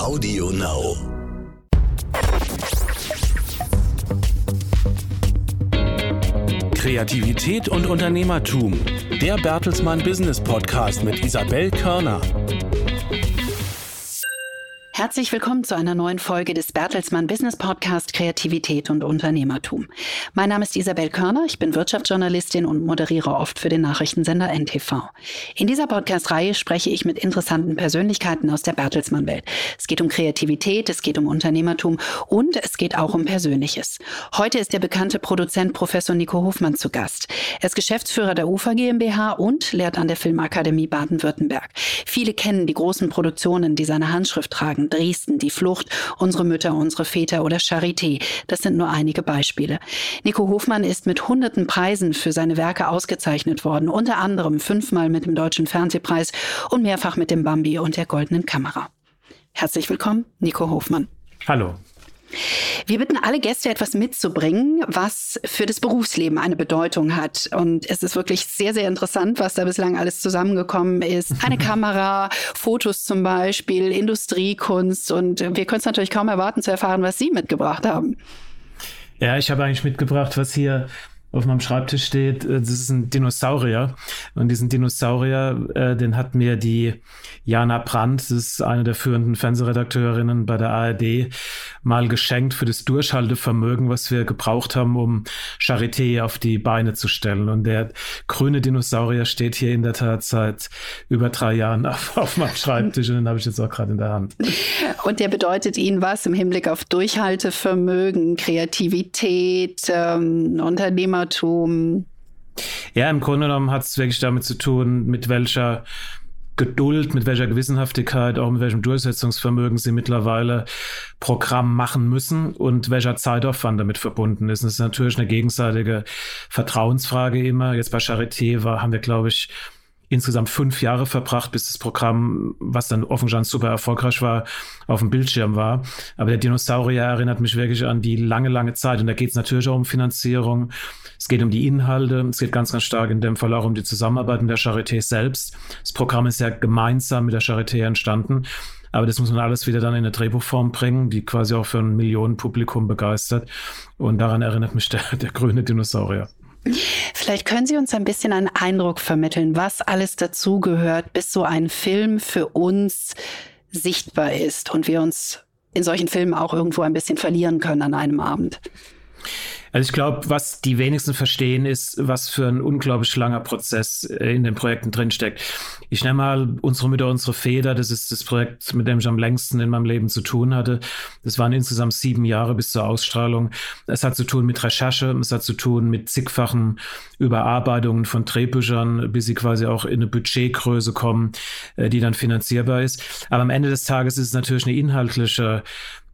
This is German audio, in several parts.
Audio Now. Kreativität und Unternehmertum. Der Bertelsmann Business Podcast mit Isabel Körner. Herzlich willkommen zu einer neuen Folge des Bertelsmann Business Podcast Kreativität und Unternehmertum. Mein Name ist Isabel Körner, ich bin Wirtschaftsjournalistin und moderiere oft für den Nachrichtensender NTV. In dieser Podcast-Reihe spreche ich mit interessanten Persönlichkeiten aus der Bertelsmann-Welt. Es geht um Kreativität, es geht um Unternehmertum und es geht auch um Persönliches. Heute ist der bekannte Produzent Professor Nico Hofmann zu Gast. Er ist Geschäftsführer der UFA GmbH und lehrt an der Filmakademie Baden-Württemberg. Viele kennen die großen Produktionen, die seine Handschrift tragen. Dresden, Die Flucht, Unsere Mütter, unsere Väter oder Charité. Das sind nur einige Beispiele. Nico Hofmann ist mit hunderten Preisen für seine Werke ausgezeichnet worden, unter anderem fünfmal mit dem Deutschen Fernsehpreis und mehrfach mit dem Bambi und der Goldenen Kamera. Herzlich willkommen, Nico Hofmann. Hallo. Wir bitten alle Gäste etwas mitzubringen, was für das Berufsleben eine Bedeutung hat. Und es ist wirklich sehr, sehr interessant, was da bislang alles zusammengekommen ist. Eine Kamera, Fotos zum Beispiel, Industriekunst. Und wir können es natürlich kaum erwarten zu erfahren, was Sie mitgebracht haben. Ja, ich habe eigentlich mitgebracht, was hier auf meinem Schreibtisch steht, äh, das ist ein Dinosaurier. Und diesen Dinosaurier, äh, den hat mir die Jana Brandt, das ist eine der führenden Fernsehredakteurinnen bei der ARD, mal geschenkt für das Durchhaltevermögen, was wir gebraucht haben, um Charité auf die Beine zu stellen. Und der grüne Dinosaurier steht hier in der Tat seit über drei Jahren auf, auf meinem Schreibtisch und den habe ich jetzt auch gerade in der Hand. Und der bedeutet Ihnen was im Hinblick auf Durchhaltevermögen, Kreativität, ähm, Unternehmer Unternehmertum? Ja, im Grunde genommen hat es wirklich damit zu tun, mit welcher Geduld, mit welcher Gewissenhaftigkeit, auch mit welchem Durchsetzungsvermögen sie mittlerweile Programm machen müssen und welcher Zeitaufwand damit verbunden ist. das ist natürlich eine gegenseitige Vertrauensfrage immer. Jetzt bei Charité war, haben wir, glaube ich, insgesamt fünf Jahre verbracht, bis das Programm, was dann offensichtlich super erfolgreich war, auf dem Bildschirm war. Aber der Dinosaurier erinnert mich wirklich an die lange, lange Zeit. Und da geht es natürlich auch um Finanzierung. Es geht um die Inhalte. Es geht ganz, ganz stark in dem Fall auch um die Zusammenarbeit mit der Charité selbst. Das Programm ist ja gemeinsam mit der Charité entstanden. Aber das muss man alles wieder dann in eine Drehbuchform bringen, die quasi auch für ein Millionenpublikum begeistert. Und daran erinnert mich der, der grüne Dinosaurier. Vielleicht können Sie uns ein bisschen einen Eindruck vermitteln, was alles dazugehört, bis so ein Film für uns sichtbar ist und wir uns in solchen Filmen auch irgendwo ein bisschen verlieren können an einem Abend. Also ich glaube, was die wenigsten verstehen, ist, was für ein unglaublich langer Prozess äh, in den Projekten drinsteckt. Ich nenne mal unsere Mütter, unsere Feder. Das ist das Projekt, mit dem ich am längsten in meinem Leben zu tun hatte. Das waren insgesamt sieben Jahre bis zur Ausstrahlung. Es hat zu tun mit Recherche, es hat zu tun mit zigfachen Überarbeitungen von Drehbüchern, bis sie quasi auch in eine Budgetgröße kommen, äh, die dann finanzierbar ist. Aber am Ende des Tages ist es natürlich eine inhaltliche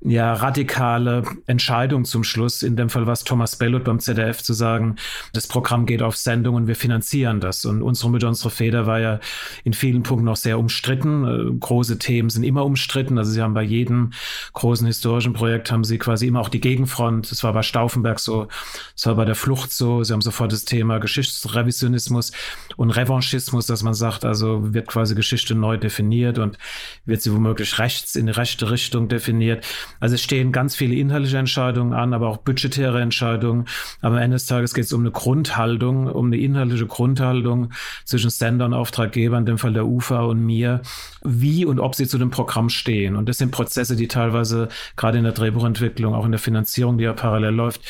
ja, radikale Entscheidung zum Schluss. In dem Fall war es Thomas Bellot beim ZDF zu sagen, das Programm geht auf Sendung und wir finanzieren das. Und unsere Mütter, unsere Feder war ja in vielen Punkten auch sehr umstritten. Äh, große Themen sind immer umstritten. Also sie haben bei jedem großen historischen Projekt haben sie quasi immer auch die Gegenfront. Das war bei Stauffenberg so, das war bei der Flucht so. Sie haben sofort das Thema Geschichtsrevisionismus und Revanchismus, dass man sagt, also wird quasi Geschichte neu definiert und wird sie womöglich rechts in die rechte Richtung definiert. Also es stehen ganz viele inhaltliche Entscheidungen an, aber auch budgetäre Entscheidungen. Aber am Ende des Tages geht es um eine Grundhaltung, um eine inhaltliche Grundhaltung zwischen Sender und Auftraggeber, in dem Fall der UFA und mir, wie und ob sie zu dem Programm stehen. Und das sind Prozesse, die teilweise gerade in der Drehbuchentwicklung, auch in der Finanzierung, die ja parallel läuft,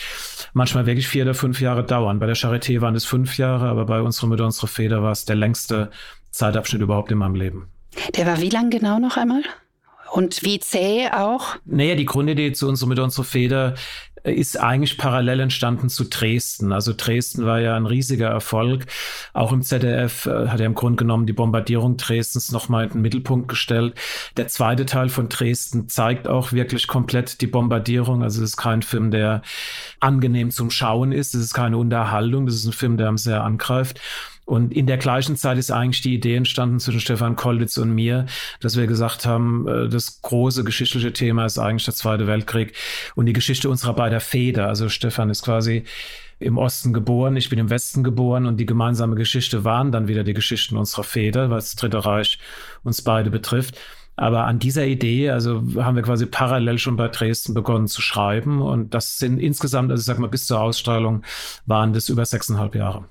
manchmal wirklich vier oder fünf Jahre dauern. Bei der Charité waren es fünf Jahre, aber bei unserer Mütter, unserer Feder war es der längste Zeitabschnitt überhaupt in meinem Leben. Der war wie lang genau noch einmal? Und wie zäh auch? Naja, die Grundidee zu uns mit unserer Feder äh, ist eigentlich parallel entstanden zu Dresden. Also Dresden war ja ein riesiger Erfolg. Auch im ZDF äh, hat er im Grunde genommen die Bombardierung Dresdens nochmal in den Mittelpunkt gestellt. Der zweite Teil von Dresden zeigt auch wirklich komplett die Bombardierung. Also es ist kein Film, der angenehm zum Schauen ist. Es ist keine Unterhaltung. Das ist ein Film, der einem sehr angreift. Und in der gleichen Zeit ist eigentlich die Idee entstanden zwischen Stefan Kollwitz und mir, dass wir gesagt haben, äh, das große geschichtliche Thema ist eigentlich der Zweite Weltkrieg und die Geschichte unserer beider Väter. Also Stefan ist quasi im Osten geboren, ich bin im Westen geboren und die gemeinsame Geschichte waren dann wieder die Geschichten unserer Väter, weil das Dritte Reich uns beide betrifft. Aber an dieser Idee, also haben wir quasi parallel schon bei Dresden begonnen zu schreiben. Und das sind insgesamt, also ich sag mal, bis zur Ausstrahlung waren das über sechseinhalb Jahre.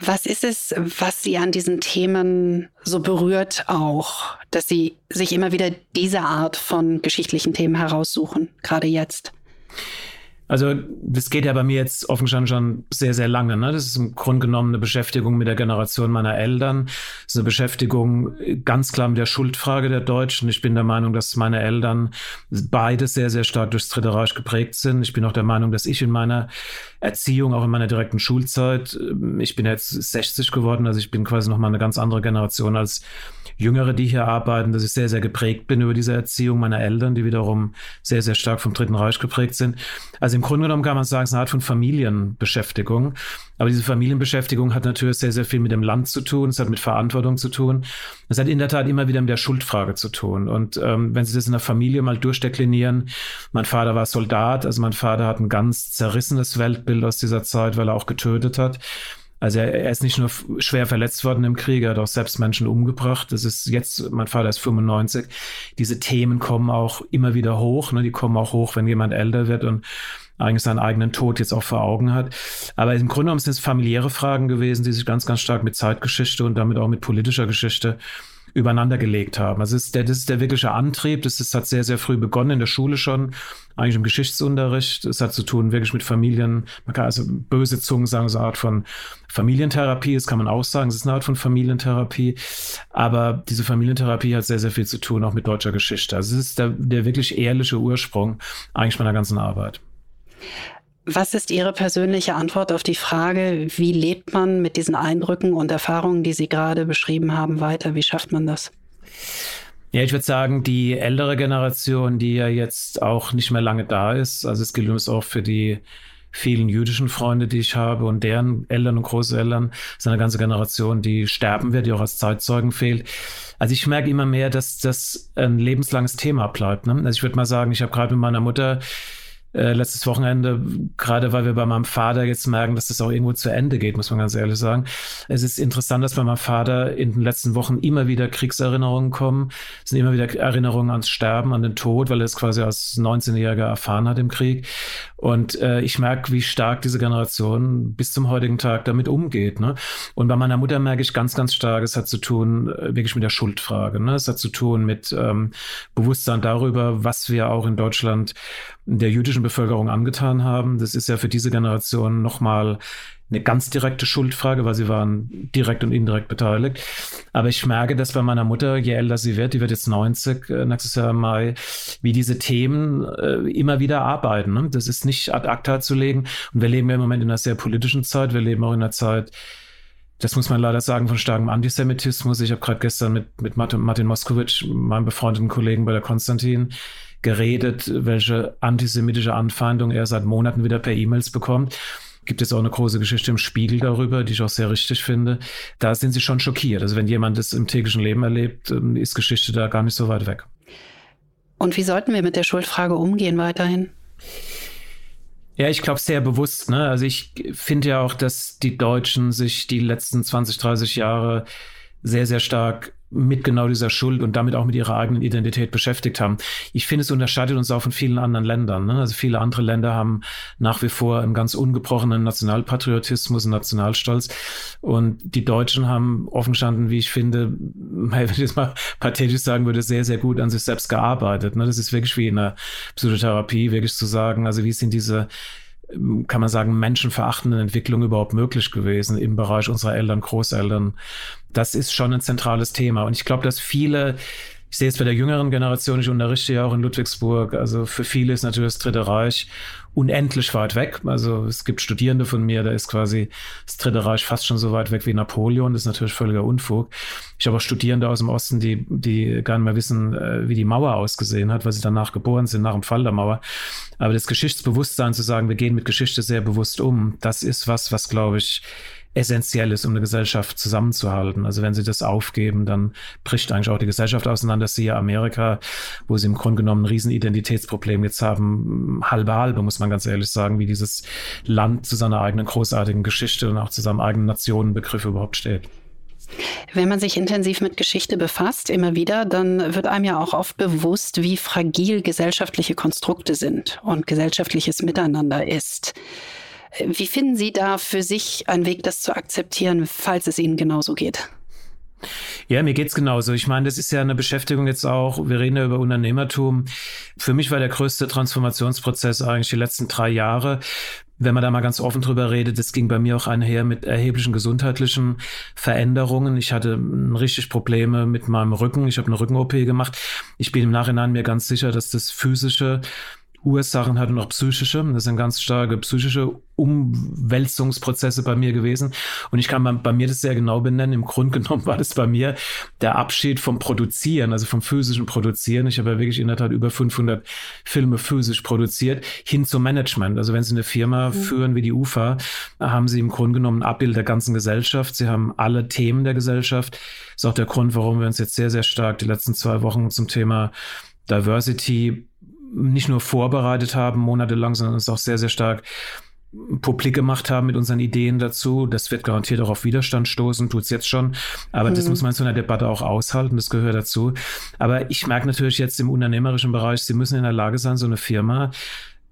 Was ist es, was Sie an diesen Themen so berührt auch, dass Sie sich immer wieder diese Art von geschichtlichen Themen heraussuchen, gerade jetzt? Also das geht ja bei mir jetzt offensichtlich schon sehr, sehr lange. Ne? Das ist im Grunde genommen eine Beschäftigung mit der Generation meiner Eltern. Das ist eine Beschäftigung ganz klar mit der Schuldfrage der Deutschen. Ich bin der Meinung, dass meine Eltern beide sehr, sehr stark durchs Dritte Reich geprägt sind. Ich bin auch der Meinung, dass ich in meiner Erziehung, auch in meiner direkten Schulzeit, ich bin jetzt 60 geworden, also ich bin quasi noch mal eine ganz andere Generation als Jüngere, die hier arbeiten, dass ich sehr, sehr geprägt bin über diese Erziehung meiner Eltern, die wiederum sehr, sehr stark vom Dritten Reich geprägt sind. Also im Grunde genommen kann man sagen, es ist eine Art von Familienbeschäftigung. Aber diese Familienbeschäftigung hat natürlich sehr, sehr viel mit dem Land zu tun. Es hat mit Verantwortung zu tun. Es hat in der Tat immer wieder mit der Schuldfrage zu tun. Und ähm, wenn Sie das in der Familie mal durchdeklinieren, mein Vater war Soldat, also mein Vater hat ein ganz zerrissenes Weltbild aus dieser Zeit, weil er auch getötet hat. Also er, er, ist nicht nur schwer verletzt worden im Krieg, er hat auch selbst Menschen umgebracht. Das ist jetzt, mein Vater ist 95. Diese Themen kommen auch immer wieder hoch. Ne? Die kommen auch hoch, wenn jemand älter wird und eigentlich seinen eigenen Tod jetzt auch vor Augen hat. Aber im Grunde genommen sind es familiäre Fragen gewesen, die sich ganz, ganz stark mit Zeitgeschichte und damit auch mit politischer Geschichte übereinander gelegt haben. Also das ist der, das ist der wirkliche Antrieb. Das ist, hat sehr, sehr früh begonnen in der Schule schon, eigentlich im Geschichtsunterricht. Es hat zu tun wirklich mit Familien. Man kann also böse Zungen sagen, so eine Art von Familientherapie. Das kann man auch sagen. Es ist eine Art von Familientherapie. Aber diese Familientherapie hat sehr, sehr viel zu tun auch mit deutscher Geschichte. Also es ist der, der wirklich ehrliche Ursprung eigentlich meiner ganzen Arbeit. Was ist Ihre persönliche Antwort auf die Frage, wie lebt man mit diesen Eindrücken und Erfahrungen, die Sie gerade beschrieben haben, weiter? Wie schafft man das? Ja, ich würde sagen, die ältere Generation, die ja jetzt auch nicht mehr lange da ist, also es gilt uns auch für die vielen jüdischen Freunde, die ich habe und deren Eltern und Großeltern, ist eine ganze Generation, die sterben wird, die auch als Zeitzeugen fehlt. Also ich merke immer mehr, dass das ein lebenslanges Thema bleibt. Ne? Also ich würde mal sagen, ich habe gerade mit meiner Mutter äh, letztes Wochenende, gerade weil wir bei meinem Vater jetzt merken, dass das auch irgendwo zu Ende geht, muss man ganz ehrlich sagen. Es ist interessant, dass bei meinem Vater in den letzten Wochen immer wieder Kriegserinnerungen kommen. Es sind immer wieder Erinnerungen ans Sterben, an den Tod, weil er es quasi als 19-Jähriger erfahren hat im Krieg. Und äh, ich merke, wie stark diese Generation bis zum heutigen Tag damit umgeht. Ne? Und bei meiner Mutter merke ich ganz, ganz stark, es hat zu tun äh, wirklich mit der Schuldfrage. Ne? Es hat zu tun mit ähm, Bewusstsein darüber, was wir auch in Deutschland der jüdischen Bevölkerung angetan haben. Das ist ja für diese Generation nochmal eine ganz direkte Schuldfrage, weil sie waren direkt und indirekt beteiligt. Aber ich merke, dass bei meiner Mutter, je älter sie wird, die wird jetzt 90 äh, nächstes Jahr im Mai, wie diese Themen äh, immer wieder arbeiten. Ne? Das ist nicht ad acta zu legen. Und wir leben ja im Moment in einer sehr politischen Zeit. Wir leben auch in einer Zeit, das muss man leider sagen, von starkem Antisemitismus. Ich habe gerade gestern mit, mit Martin, Martin Moskowitsch, meinem befreundeten Kollegen bei der Konstantin, geredet, welche antisemitische Anfeindung er seit Monaten wieder per E-Mails bekommt. Gibt es auch eine große Geschichte im Spiegel darüber, die ich auch sehr richtig finde. Da sind sie schon schockiert. Also wenn jemand das im täglichen Leben erlebt, ist Geschichte da gar nicht so weit weg. Und wie sollten wir mit der Schuldfrage umgehen weiterhin? Ja, ich glaube sehr bewusst. Ne? Also ich finde ja auch, dass die Deutschen sich die letzten 20, 30 Jahre sehr, sehr stark mit genau dieser Schuld und damit auch mit ihrer eigenen Identität beschäftigt haben. Ich finde, es unterscheidet uns auch von vielen anderen Ländern. Ne? Also viele andere Länder haben nach wie vor einen ganz ungebrochenen Nationalpatriotismus und Nationalstolz. Und die Deutschen haben offen gestanden, wie ich finde, wenn ich jetzt mal pathetisch sagen würde, sehr, sehr gut an sich selbst gearbeitet. Ne? Das ist wirklich wie in der Psychotherapie, wirklich zu sagen, also wie sind diese kann man sagen, menschenverachtenden Entwicklung überhaupt möglich gewesen im Bereich unserer Eltern, Großeltern. Das ist schon ein zentrales Thema. Und ich glaube, dass viele ich sehe es bei der jüngeren Generation, ich unterrichte ja auch in Ludwigsburg. Also für viele ist natürlich das Dritte Reich unendlich weit weg. Also es gibt Studierende von mir, da ist quasi das Dritte Reich fast schon so weit weg wie Napoleon. Das ist natürlich völliger Unfug. Ich habe auch Studierende aus dem Osten, die, die gar nicht mehr wissen, äh, wie die Mauer ausgesehen hat, weil sie danach geboren sind, nach dem Fall der Mauer. Aber das Geschichtsbewusstsein zu sagen, wir gehen mit Geschichte sehr bewusst um, das ist was, was glaube ich essentiell ist, um eine Gesellschaft zusammenzuhalten. Also wenn sie das aufgeben, dann bricht eigentlich auch die Gesellschaft auseinander. Siehe Amerika, wo sie im Grunde genommen ein Riesenidentitätsproblem jetzt haben, halbe halbe, muss man ganz ehrlich sagen, wie dieses Land zu seiner eigenen großartigen Geschichte und auch zu seinem eigenen Nationenbegriff überhaupt steht. Wenn man sich intensiv mit Geschichte befasst, immer wieder, dann wird einem ja auch oft bewusst, wie fragil gesellschaftliche Konstrukte sind und gesellschaftliches Miteinander ist. Wie finden Sie da für sich einen Weg, das zu akzeptieren, falls es Ihnen genauso geht? Ja, mir geht's genauso. Ich meine, das ist ja eine Beschäftigung jetzt auch. Wir reden ja über Unternehmertum. Für mich war der größte Transformationsprozess eigentlich die letzten drei Jahre. Wenn man da mal ganz offen drüber redet, das ging bei mir auch einher mit erheblichen gesundheitlichen Veränderungen. Ich hatte richtig Probleme mit meinem Rücken. Ich habe eine Rücken-OP gemacht. Ich bin im Nachhinein mir ganz sicher, dass das physische Ursachen hat und auch psychische. Das sind ganz starke psychische Umwälzungsprozesse bei mir gewesen. Und ich kann bei, bei, mir das sehr genau benennen. Im Grunde genommen war das bei mir der Abschied vom Produzieren, also vom physischen Produzieren. Ich habe ja wirklich in der Tat über 500 Filme physisch produziert, hin zum Management. Also wenn Sie eine Firma mhm. führen wie die UFA, haben Sie im Grunde genommen ein Abbild der ganzen Gesellschaft. Sie haben alle Themen der Gesellschaft. Das ist auch der Grund, warum wir uns jetzt sehr, sehr stark die letzten zwei Wochen zum Thema Diversity nicht nur vorbereitet haben, monatelang, sondern uns auch sehr, sehr stark publik gemacht haben mit unseren Ideen dazu. Das wird garantiert auch auf Widerstand stoßen, tut es jetzt schon. Aber mhm. das muss man in so einer Debatte auch aushalten, das gehört dazu. Aber ich merke natürlich jetzt im unternehmerischen Bereich, Sie müssen in der Lage sein, so eine Firma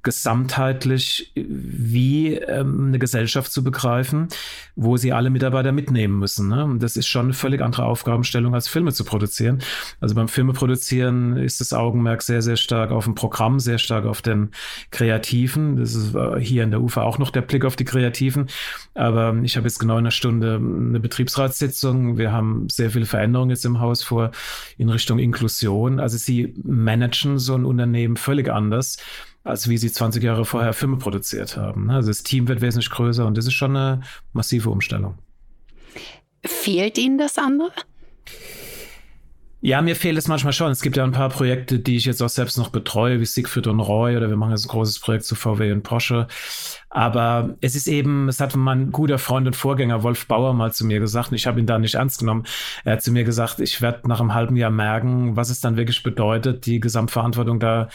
gesamtheitlich wie ähm, eine Gesellschaft zu begreifen, wo sie alle Mitarbeiter mitnehmen müssen. Ne? Das ist schon eine völlig andere Aufgabenstellung, als Filme zu produzieren. Also beim Filme produzieren ist das Augenmerk sehr, sehr stark auf dem Programm, sehr stark auf den Kreativen. Das ist äh, hier in der UFA auch noch der Blick auf die Kreativen. Aber ich habe jetzt genau in einer Stunde eine Betriebsratssitzung. Wir haben sehr viele Veränderungen jetzt im Haus vor in Richtung Inklusion. Also sie managen so ein Unternehmen völlig anders als wie sie 20 Jahre vorher Filme produziert haben. Also das Team wird wesentlich größer und das ist schon eine massive Umstellung. Fehlt Ihnen das andere? Ja, mir fehlt es manchmal schon. Es gibt ja ein paar Projekte, die ich jetzt auch selbst noch betreue, wie Siegfried und Roy oder wir machen jetzt ein großes Projekt zu VW und Porsche. Aber es ist eben, es hat mein guter Freund und Vorgänger Wolf Bauer mal zu mir gesagt und ich habe ihn da nicht ernst genommen. Er hat zu mir gesagt, ich werde nach einem halben Jahr merken, was es dann wirklich bedeutet, die Gesamtverantwortung da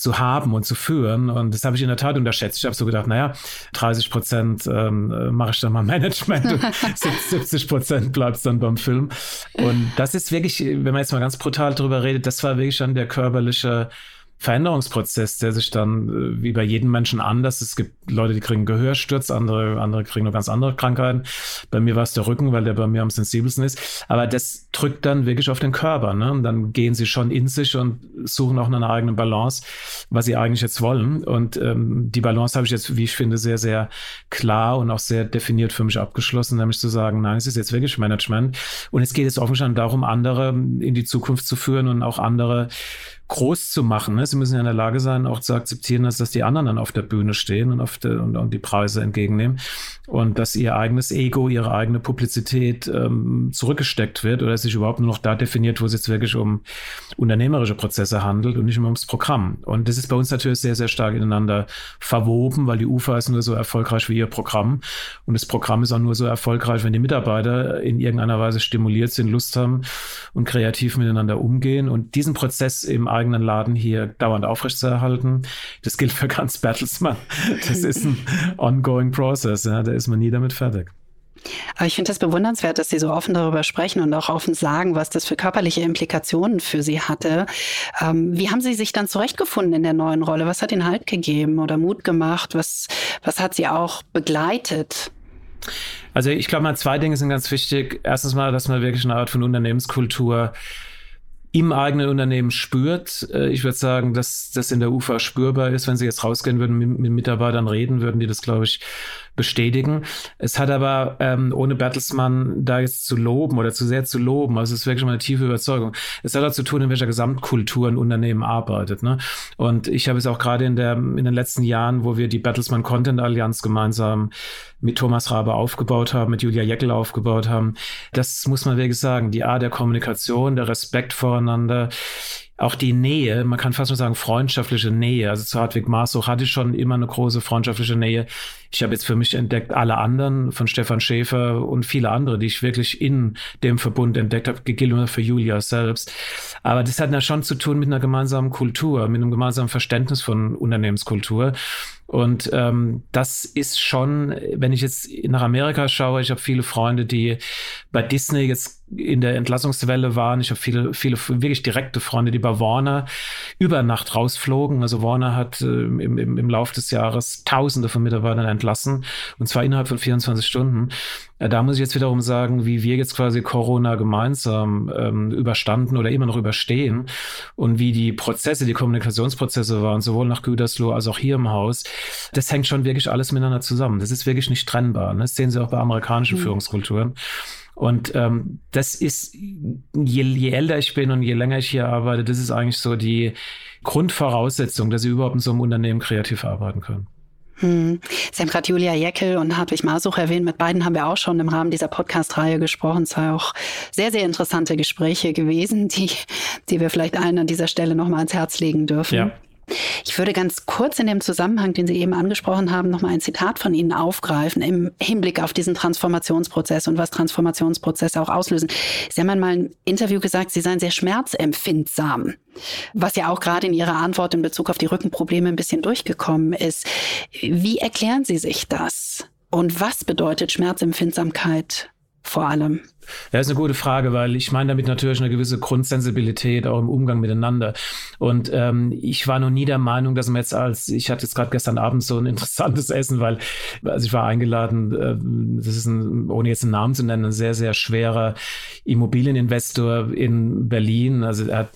zu haben und zu führen. Und das habe ich in der Tat unterschätzt. Ich habe so gedacht, naja, 30 Prozent ähm, mache ich dann mal Management und 70 Prozent bleibt es dann beim Film. Und das ist wirklich, wenn man jetzt mal ganz brutal drüber redet, das war wirklich dann der körperliche Veränderungsprozess, der sich dann äh, wie bei jedem Menschen anders. Es gibt Leute, die kriegen Gehörsturz, andere, andere kriegen nur ganz andere Krankheiten. Bei mir war es der Rücken, weil der bei mir am sensibelsten ist. Aber das drückt dann wirklich auf den Körper. Ne? Und dann gehen sie schon in sich und suchen auch eine eigene Balance, was sie eigentlich jetzt wollen. Und ähm, die Balance habe ich jetzt, wie ich finde, sehr, sehr klar und auch sehr definiert für mich abgeschlossen, nämlich zu sagen, nein, es ist jetzt wirklich Management. Und es geht jetzt offensichtlich darum, andere in die Zukunft zu führen und auch andere groß zu machen. Ne? Sie müssen ja in der Lage sein, auch zu akzeptieren, dass, dass die anderen dann auf der Bühne stehen und, auf der, und, und die Preise entgegennehmen und dass ihr eigenes Ego, ihre eigene Publizität ähm, zurückgesteckt wird oder sich überhaupt nur noch da definiert, wo es jetzt wirklich um unternehmerische Prozesse handelt und nicht mehr ums Programm. Und das ist bei uns natürlich sehr, sehr stark ineinander verwoben, weil die UFA ist nur so erfolgreich wie ihr Programm und das Programm ist auch nur so erfolgreich, wenn die Mitarbeiter in irgendeiner Weise stimuliert sind, Lust haben und kreativ miteinander umgehen und diesen Prozess im eigenen Laden hier dauernd aufrechtzuerhalten. Das gilt für ganz Bertelsmann. Das ist ein ongoing process. Ja, da ist man nie damit fertig. Aber ich finde das bewundernswert, dass Sie so offen darüber sprechen und auch offen sagen, was das für körperliche Implikationen für Sie hatte. Ähm, wie haben Sie sich dann zurechtgefunden in der neuen Rolle? Was hat Ihnen Halt gegeben oder Mut gemacht? Was, was hat Sie auch begleitet? Also ich glaube mal, zwei Dinge sind ganz wichtig. Erstens mal, dass man wirklich eine Art von Unternehmenskultur im eigenen Unternehmen spürt. Äh, ich würde sagen, dass das in der UFA spürbar ist. Wenn Sie jetzt rausgehen würden, mit Mitarbeitern reden, würden die das, glaube ich, bestätigen. Es hat aber, ähm, ohne Bertelsmann da jetzt zu loben oder zu sehr zu loben, also es ist wirklich mal eine tiefe Überzeugung. Es hat auch zu tun, in welcher Gesamtkultur ein Unternehmen arbeitet. Ne? Und ich habe es auch gerade in, der, in den letzten Jahren, wo wir die Bertelsmann Content Allianz gemeinsam mit Thomas Rabe aufgebaut haben, mit Julia Jeckel aufgebaut haben. Das muss man wirklich sagen. Die Art der Kommunikation, der Respekt voreinander, auch die Nähe, man kann fast nur sagen freundschaftliche Nähe. Also zu Hartwig Maßhoch hatte ich schon immer eine große freundschaftliche Nähe. Ich habe jetzt für mich entdeckt alle anderen von Stefan Schäfer und viele andere, die ich wirklich in dem Verbund entdeckt habe, gilt für Julia selbst. Aber das hat ja schon zu tun mit einer gemeinsamen Kultur, mit einem gemeinsamen Verständnis von Unternehmenskultur. Und ähm, das ist schon, wenn ich jetzt nach Amerika schaue, ich habe viele Freunde, die bei Disney jetzt in der Entlassungswelle waren. Ich habe viele, viele wirklich direkte Freunde, die bei Warner über Nacht rausflogen. Also Warner hat äh, im, im, im Laufe des Jahres Tausende von Mitarbeitern entlassen und zwar innerhalb von 24 Stunden. Äh, da muss ich jetzt wiederum sagen, wie wir jetzt quasi Corona gemeinsam ähm, überstanden oder immer noch überstehen und wie die Prozesse, die Kommunikationsprozesse waren, sowohl nach Gütersloh als auch hier im Haus. Das hängt schon wirklich alles miteinander zusammen. Das ist wirklich nicht trennbar. Ne? Das sehen Sie auch bei amerikanischen mhm. Führungskulturen. Und ähm, das ist, je, je älter ich bin und je länger ich hier arbeite, das ist eigentlich so die Grundvoraussetzung, dass Sie überhaupt in so einem Unternehmen kreativ arbeiten können. Hm. Sie haben gerade Julia Jeckel und Hartwig Masuch erwähnt. Mit beiden haben wir auch schon im Rahmen dieser Podcast-Reihe gesprochen. Es waren auch sehr, sehr interessante Gespräche gewesen, die, die wir vielleicht allen an dieser Stelle nochmal ans Herz legen dürfen. Ja. Ich würde ganz kurz in dem Zusammenhang, den Sie eben angesprochen haben, nochmal ein Zitat von Ihnen aufgreifen im Hinblick auf diesen Transformationsprozess und was Transformationsprozesse auch auslösen. Sie haben einmal im Interview gesagt, Sie seien sehr schmerzempfindsam, was ja auch gerade in Ihrer Antwort in Bezug auf die Rückenprobleme ein bisschen durchgekommen ist. Wie erklären Sie sich das? Und was bedeutet Schmerzempfindsamkeit vor allem? Ja, ist eine gute Frage, weil ich meine damit natürlich eine gewisse Grundsensibilität auch im Umgang miteinander. Und ähm, ich war noch nie der Meinung, dass man jetzt als, ich hatte jetzt gerade gestern Abend so ein interessantes Essen, weil also ich war eingeladen, äh, das ist ein, ohne jetzt einen Namen zu nennen, ein sehr, sehr schwerer Immobilieninvestor in Berlin. Also er hat,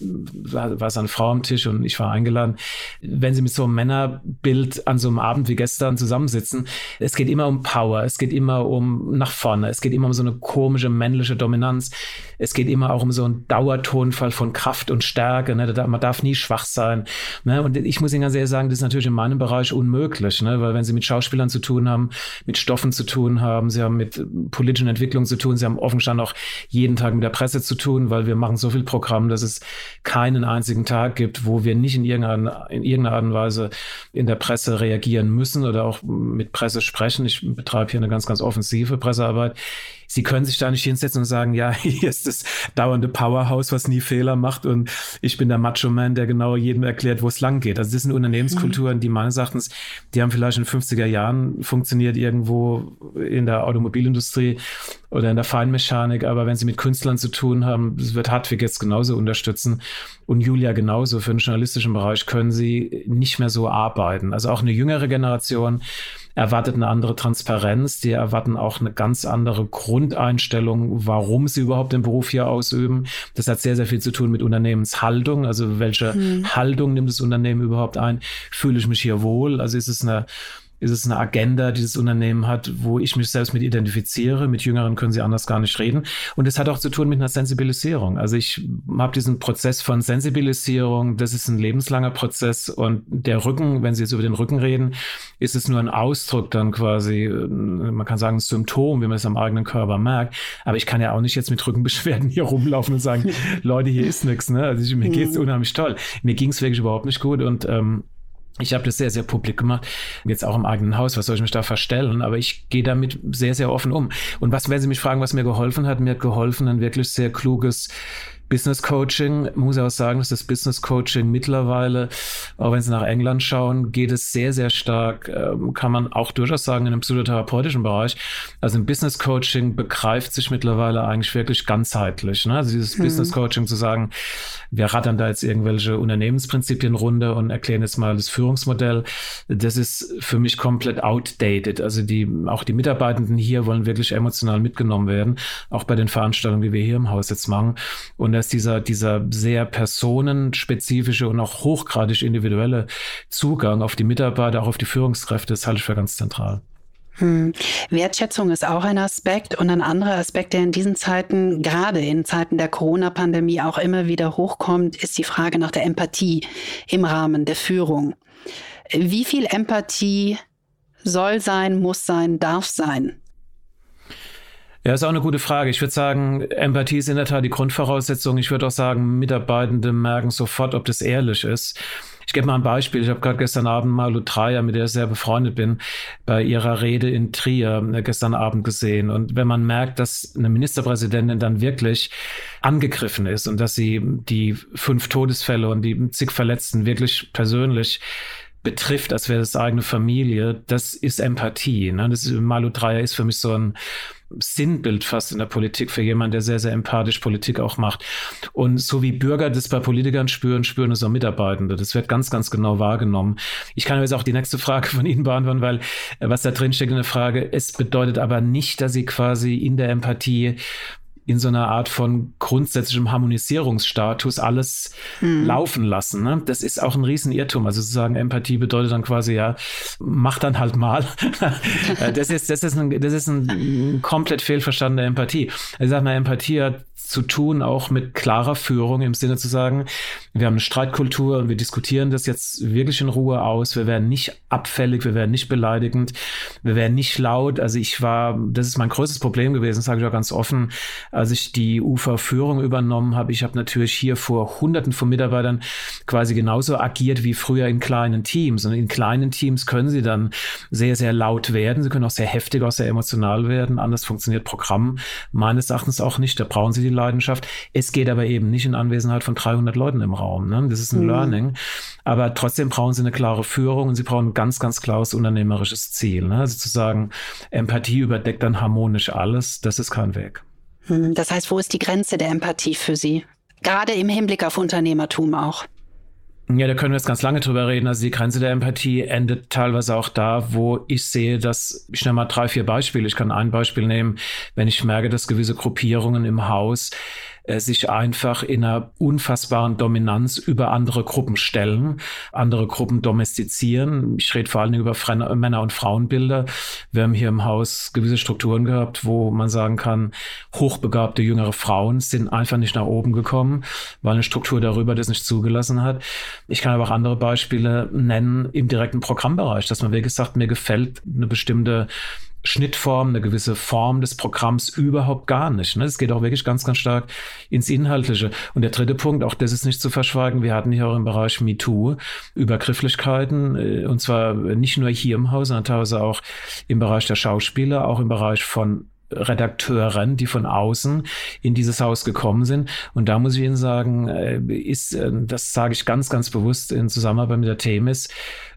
war seine Frau am Tisch und ich war eingeladen. Wenn Sie mit so einem Männerbild an so einem Abend wie gestern zusammensitzen, es geht immer um Power, es geht immer um nach vorne, es geht immer um so eine komische männliche männliche Dominanz. Es geht immer auch um so einen Dauertonfall von Kraft und Stärke. Ne? Man darf nie schwach sein. Ne? Und ich muss Ihnen ganz ehrlich sagen, das ist natürlich in meinem Bereich unmöglich, ne? weil wenn Sie mit Schauspielern zu tun haben, mit Stoffen zu tun haben, Sie haben mit politischen Entwicklungen zu tun, Sie haben offen gestanden auch jeden Tag mit der Presse zu tun, weil wir machen so viel Programm, dass es keinen einzigen Tag gibt, wo wir nicht in irgendeiner, in irgendeiner Art und Weise in der Presse reagieren müssen oder auch mit Presse sprechen. Ich betreibe hier eine ganz, ganz offensive Pressearbeit. Sie können sich da nicht hinsetzen und sagen, ja, hier ist das dauernde Powerhouse, was nie Fehler macht und ich bin der Macho-Man, der genau jedem erklärt, wo es lang geht. Also das sind Unternehmenskulturen, die meines Erachtens, die haben vielleicht in den 50er Jahren funktioniert irgendwo in der Automobilindustrie oder in der Feinmechanik, aber wenn sie mit Künstlern zu tun haben, das wird Hartwig jetzt genauso unterstützen und Julia genauso für den journalistischen Bereich, können sie nicht mehr so arbeiten. Also auch eine jüngere Generation, erwartet eine andere Transparenz, die erwarten auch eine ganz andere Grundeinstellung, warum sie überhaupt den Beruf hier ausüben. Das hat sehr, sehr viel zu tun mit Unternehmenshaltung. Also welche hm. Haltung nimmt das Unternehmen überhaupt ein? Fühle ich mich hier wohl? Also ist es eine ist es eine Agenda, die das Unternehmen hat, wo ich mich selbst mit identifiziere. Mit Jüngeren können sie anders gar nicht reden. Und es hat auch zu tun mit einer Sensibilisierung. Also ich habe diesen Prozess von Sensibilisierung, das ist ein lebenslanger Prozess und der Rücken, wenn Sie jetzt über den Rücken reden, ist es nur ein Ausdruck dann quasi, man kann sagen, ein Symptom, wie man es am eigenen Körper merkt. Aber ich kann ja auch nicht jetzt mit Rückenbeschwerden hier rumlaufen und sagen, Leute, hier ist nichts. Ne? Also ich, mir geht's mhm. unheimlich toll. Mir ging es wirklich überhaupt nicht gut und ähm, ich habe das sehr, sehr publik gemacht. Jetzt auch im eigenen Haus. Was soll ich mich da verstellen? Aber ich gehe damit sehr, sehr offen um. Und was, wenn Sie mich fragen, was mir geholfen hat, mir hat geholfen, ein wirklich sehr kluges Business Coaching, muss ich auch sagen, dass das Business Coaching mittlerweile, auch wenn Sie nach England schauen, geht es sehr, sehr stark, ähm, kann man auch durchaus sagen, in einem psychotherapeutischen Bereich. Also im Business Coaching begreift sich mittlerweile eigentlich wirklich ganzheitlich. Ne? Also dieses hm. Business Coaching zu sagen, wir rattern da jetzt irgendwelche Unternehmensprinzipien runter und erklären jetzt mal das Führungsmodell, das ist für mich komplett outdated. Also die, auch die Mitarbeitenden hier wollen wirklich emotional mitgenommen werden, auch bei den Veranstaltungen, die wir hier im Haus jetzt machen. Und dass dieser, dieser sehr personenspezifische und auch hochgradig individuelle Zugang auf die Mitarbeiter, auch auf die Führungskräfte, das halte ich für ganz zentral. Hm. Wertschätzung ist auch ein Aspekt und ein anderer Aspekt, der in diesen Zeiten, gerade in Zeiten der Corona-Pandemie auch immer wieder hochkommt, ist die Frage nach der Empathie im Rahmen der Führung. Wie viel Empathie soll sein, muss sein, darf sein? Ja, ist auch eine gute Frage. Ich würde sagen, Empathie ist in der Tat die Grundvoraussetzung. Ich würde auch sagen, Mitarbeitende merken sofort, ob das ehrlich ist. Ich gebe mal ein Beispiel. Ich habe gerade gestern Abend mal Lutraya, mit der ich sehr befreundet bin, bei ihrer Rede in Trier äh, gestern Abend gesehen. Und wenn man merkt, dass eine Ministerpräsidentin dann wirklich angegriffen ist und dass sie die fünf Todesfälle und die zig Verletzten wirklich persönlich betrifft, als wäre das eigene Familie, das ist Empathie. Ne? Das ist, Malu Dreyer ist für mich so ein Sinnbild fast in der Politik für jemanden, der sehr, sehr empathisch Politik auch macht. Und so wie Bürger das bei Politikern spüren, spüren es auch Mitarbeitende. Das wird ganz, ganz genau wahrgenommen. Ich kann jetzt auch die nächste Frage von Ihnen beantworten, weil äh, was da drin steckt in der Frage, es bedeutet aber nicht, dass Sie quasi in der Empathie in so einer Art von grundsätzlichem Harmonisierungsstatus alles hm. laufen lassen. Ne? Das ist auch ein Riesenirrtum. Also zu sagen, Empathie bedeutet dann quasi, ja, mach dann halt mal. das ist, das ist, ein, das ist ein komplett fehlverstandene Empathie. Also ich sag mal, Empathie hat zu tun, auch mit klarer Führung im Sinne zu sagen, wir haben eine Streitkultur und wir diskutieren das jetzt wirklich in Ruhe aus. Wir werden nicht abfällig, wir werden nicht beleidigend, wir werden nicht laut. Also ich war, das ist mein größtes Problem gewesen, sage ich auch ganz offen, als ich die UFA-Führung übernommen habe. Ich habe natürlich hier vor Hunderten von Mitarbeitern quasi genauso agiert wie früher in kleinen Teams. Und in kleinen Teams können sie dann sehr, sehr laut werden. Sie können auch sehr heftig, auch sehr emotional werden. Anders funktioniert Programm meines Erachtens auch nicht. Da brauchen sie die Leidenschaft. Es geht aber eben nicht in Anwesenheit von 300 Leuten im Raum. Ne? Das ist ein mhm. Learning. Aber trotzdem brauchen sie eine klare Führung und sie brauchen ein ganz, ganz klares unternehmerisches Ziel. Ne? Also zu sagen, Empathie überdeckt dann harmonisch alles, das ist kein Weg. Hm, das heißt, wo ist die Grenze der Empathie für Sie? Gerade im Hinblick auf Unternehmertum auch. Ja, da können wir jetzt ganz lange drüber reden. Also die Grenze der Empathie endet teilweise auch da, wo ich sehe, dass, ich nenne mal drei, vier Beispiele. Ich kann ein Beispiel nehmen, wenn ich merke, dass gewisse Gruppierungen im Haus äh, sich einfach in einer unfassbaren Dominanz über andere Gruppen stellen, andere Gruppen domestizieren. Ich rede vor allen Dingen über Männer- und Frauenbilder. Wir haben hier im Haus gewisse Strukturen gehabt, wo man sagen kann, hochbegabte jüngere Frauen sind einfach nicht nach oben gekommen, weil eine Struktur darüber das nicht zugelassen hat. Ich kann aber auch andere Beispiele nennen im direkten Programmbereich, dass man wirklich sagt, mir gefällt eine bestimmte Schnittform, eine gewisse Form des Programms überhaupt gar nicht. Ne? Es geht auch wirklich ganz, ganz stark ins Inhaltliche. Und der dritte Punkt, auch das ist nicht zu verschweigen, wir hatten hier auch im Bereich MeToo Übergrifflichkeiten, äh, und zwar nicht nur hier im Haus, sondern teilweise auch im Bereich der Schauspieler, auch im Bereich von Redakteuren, die von außen in dieses Haus gekommen sind. Und da muss ich Ihnen sagen, äh, ist, äh, das sage ich ganz, ganz bewusst in Zusammenarbeit mit der Themis.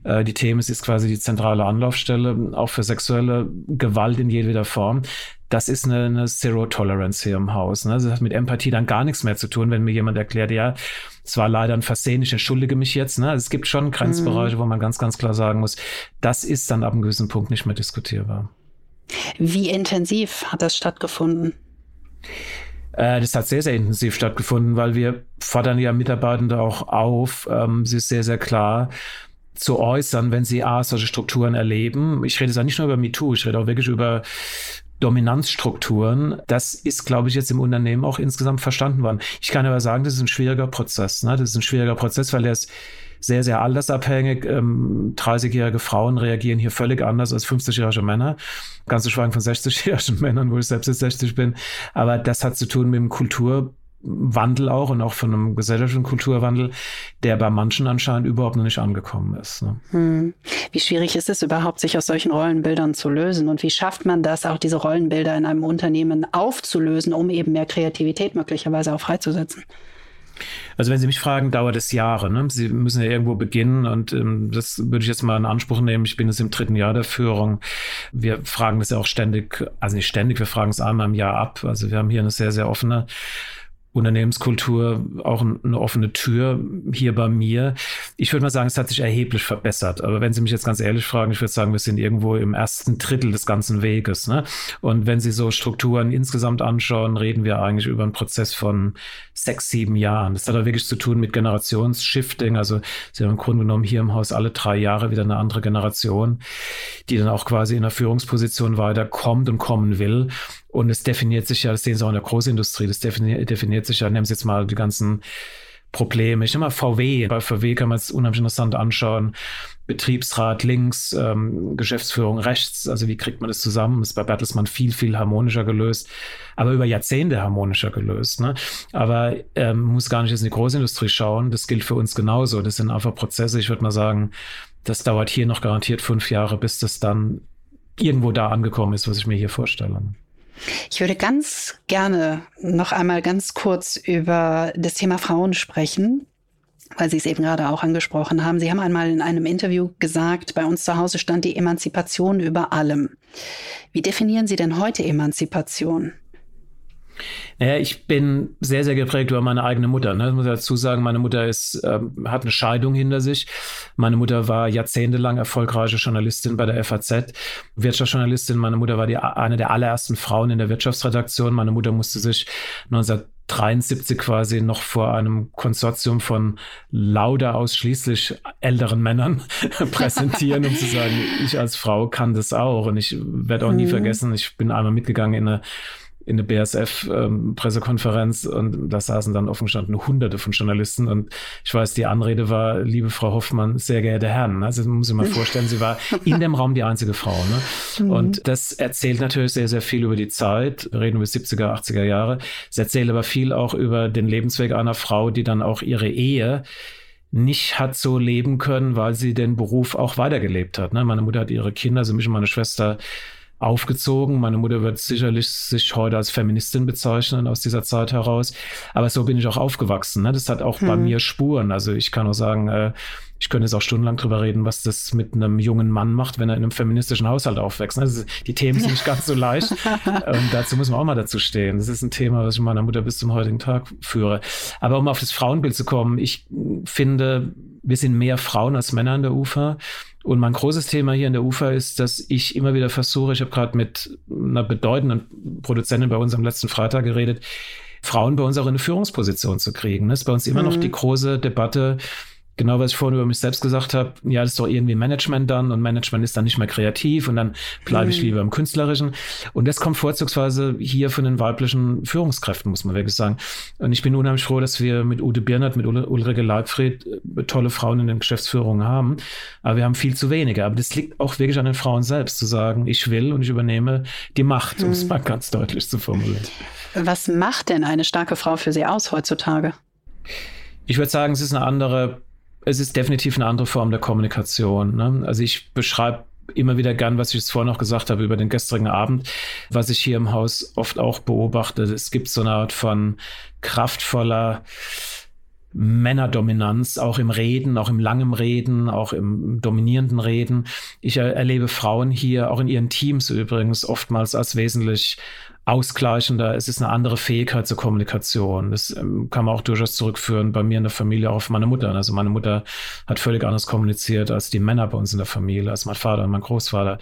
Äh, die Themis ist quasi die zentrale Anlaufstelle, auch für sexuelle Gewalt in jedweder Form. Das ist eine, eine Zero Tolerance hier im Haus. Ne? Das hat mit Empathie dann gar nichts mehr zu tun, wenn mir jemand erklärt, ja, es war leider ein Versehen, ich entschuldige mich jetzt. Ne? Es gibt schon Grenzbereiche, mhm. wo man ganz, ganz klar sagen muss, das ist dann ab einem gewissen Punkt nicht mehr diskutierbar. Wie intensiv hat das stattgefunden? Äh, das hat sehr, sehr intensiv stattgefunden, weil wir fordern ja Mitarbeitende auch auf, ähm, sie ist sehr, sehr klar zu äußern, wenn sie A, solche Strukturen erleben. Ich rede auch nicht nur über MeToo, ich rede auch wirklich über Dominanzstrukturen. Das ist, glaube ich, jetzt im Unternehmen auch insgesamt verstanden worden. Ich kann aber sagen, das ist ein schwieriger Prozess. Ne? Das ist ein schwieriger Prozess, weil er ist sehr, sehr altersabhängig. Ähm, 30-jährige Frauen reagieren hier völlig anders als 50-jährige Männer. Ganz zu schweigen von 60-jährigen Männern, wo ich selbst jetzt 60 bin. Aber das hat zu tun mit dem Kulturwandel auch und auch von einem gesellschaftlichen Kulturwandel, der bei manchen anscheinend überhaupt noch nicht angekommen ist. Ne? Hm. Wie schwierig ist es überhaupt, sich aus solchen Rollenbildern zu lösen? Und wie schafft man das, auch diese Rollenbilder in einem Unternehmen aufzulösen, um eben mehr Kreativität möglicherweise auch freizusetzen? Also wenn Sie mich fragen, dauert es Jahre. Ne? Sie müssen ja irgendwo beginnen und ähm, das würde ich jetzt mal in Anspruch nehmen. Ich bin jetzt im dritten Jahr der Führung. Wir fragen das ja auch ständig, also nicht ständig, wir fragen es einmal im Jahr ab. Also wir haben hier eine sehr, sehr offene Unternehmenskultur auch eine offene Tür hier bei mir. Ich würde mal sagen, es hat sich erheblich verbessert. Aber wenn Sie mich jetzt ganz ehrlich fragen, ich würde sagen, wir sind irgendwo im ersten Drittel des ganzen Weges. Ne? Und wenn Sie so Strukturen insgesamt anschauen, reden wir eigentlich über einen Prozess von sechs, sieben Jahren. Das hat auch wirklich zu tun mit Generationsshifting. Also Sie haben im Grunde genommen hier im Haus alle drei Jahre wieder eine andere Generation, die dann auch quasi in der Führungsposition weiterkommt und kommen will. Und es definiert sich ja, das sehen Sie auch in der Großindustrie, das definiert, definiert sich ja, nehmen Sie jetzt mal die ganzen Probleme. Ich nehme mal VW. Bei VW kann man es unheimlich interessant anschauen. Betriebsrat links, ähm, Geschäftsführung rechts. Also wie kriegt man das zusammen? Ist bei Bertelsmann viel, viel harmonischer gelöst, aber über Jahrzehnte harmonischer gelöst. Ne? Aber ähm, muss gar nicht jetzt in die Großindustrie schauen. Das gilt für uns genauso. Das sind einfach Prozesse. Ich würde mal sagen, das dauert hier noch garantiert fünf Jahre, bis das dann irgendwo da angekommen ist, was ich mir hier vorstelle. Ich würde ganz gerne noch einmal ganz kurz über das Thema Frauen sprechen. weil Sie es eben gerade auch angesprochen haben. Sie haben einmal in einem Interview gesagt, bei uns zu Hause stand die Emanzipation über allem. Wie definieren Sie denn heute Emanzipation? Naja, ich bin sehr, sehr geprägt über meine eigene Mutter. Ne? Ich muss dazu sagen, meine Mutter ist, ähm, hat eine Scheidung hinter sich. Meine Mutter war jahrzehntelang erfolgreiche Journalistin bei der FAZ, Wirtschaftsjournalistin. Meine Mutter war die, eine der allerersten Frauen in der Wirtschaftsredaktion. Meine Mutter musste sich 1973 quasi noch vor einem Konsortium von lauter ausschließlich älteren Männern präsentieren, um zu sagen, ich als Frau kann das auch. Und ich werde auch nie mhm. vergessen, ich bin einmal mitgegangen in eine in eine BSF-Pressekonferenz ähm, und da saßen dann offen gestanden hunderte von Journalisten und ich weiß, die Anrede war, liebe Frau Hoffmann, sehr geehrte Herren. Also man muss sich mal vorstellen, sie war in dem Raum die einzige Frau. Ne? Mhm. Und das erzählt natürlich sehr, sehr viel über die Zeit. Wir reden über 70er, 80er Jahre. Es erzählt aber viel auch über den Lebensweg einer Frau, die dann auch ihre Ehe nicht hat so leben können, weil sie den Beruf auch weitergelebt hat. Ne? Meine Mutter hat ihre Kinder, also mich und meine Schwester aufgezogen. Meine Mutter wird sicherlich sich heute als Feministin bezeichnen aus dieser Zeit heraus. Aber so bin ich auch aufgewachsen. Ne? Das hat auch hm. bei mir Spuren. Also ich kann auch sagen, äh, ich könnte jetzt auch stundenlang drüber reden, was das mit einem jungen Mann macht, wenn er in einem feministischen Haushalt aufwächst. Also die Themen sind nicht ganz so leicht. Und dazu muss man auch mal dazu stehen. Das ist ein Thema, was ich meiner Mutter bis zum heutigen Tag führe. Aber um auf das Frauenbild zu kommen, ich finde, wir sind mehr Frauen als Männer an der Ufer. Und mein großes Thema hier in der UFA ist, dass ich immer wieder versuche, ich habe gerade mit einer bedeutenden Produzentin bei uns am letzten Freitag geredet, Frauen bei uns auch in eine Führungsposition zu kriegen. Das ist bei uns immer mhm. noch die große Debatte, genau was ich vorhin über mich selbst gesagt habe, ja, das ist doch irgendwie Management dann und Management ist dann nicht mehr kreativ und dann bleibe ich mhm. lieber im Künstlerischen. Und das kommt vorzugsweise hier von den weiblichen Führungskräften, muss man wirklich sagen. Und ich bin unheimlich froh, dass wir mit Ute Birnert, mit Ulrike Leibfried äh, tolle Frauen in den Geschäftsführungen haben. Aber wir haben viel zu wenige. Aber das liegt auch wirklich an den Frauen selbst, zu sagen, ich will und ich übernehme die Macht, um es mhm. mal ganz deutlich zu formulieren. Was macht denn eine starke Frau für Sie aus heutzutage? Ich würde sagen, es ist eine andere es ist definitiv eine andere Form der Kommunikation. Ne? Also ich beschreibe immer wieder gern, was ich jetzt vorhin noch gesagt habe über den gestrigen Abend, was ich hier im Haus oft auch beobachte. Es gibt so eine Art von kraftvoller Männerdominanz, auch im Reden, auch im langen Reden, auch im dominierenden Reden. Ich erlebe Frauen hier, auch in ihren Teams übrigens, oftmals als wesentlich ausgleichender, es ist eine andere Fähigkeit zur Kommunikation. Das ähm, kann man auch durchaus zurückführen bei mir in der Familie auf meine Mutter. Also meine Mutter hat völlig anders kommuniziert als die Männer bei uns in der Familie, als mein Vater und mein Großvater.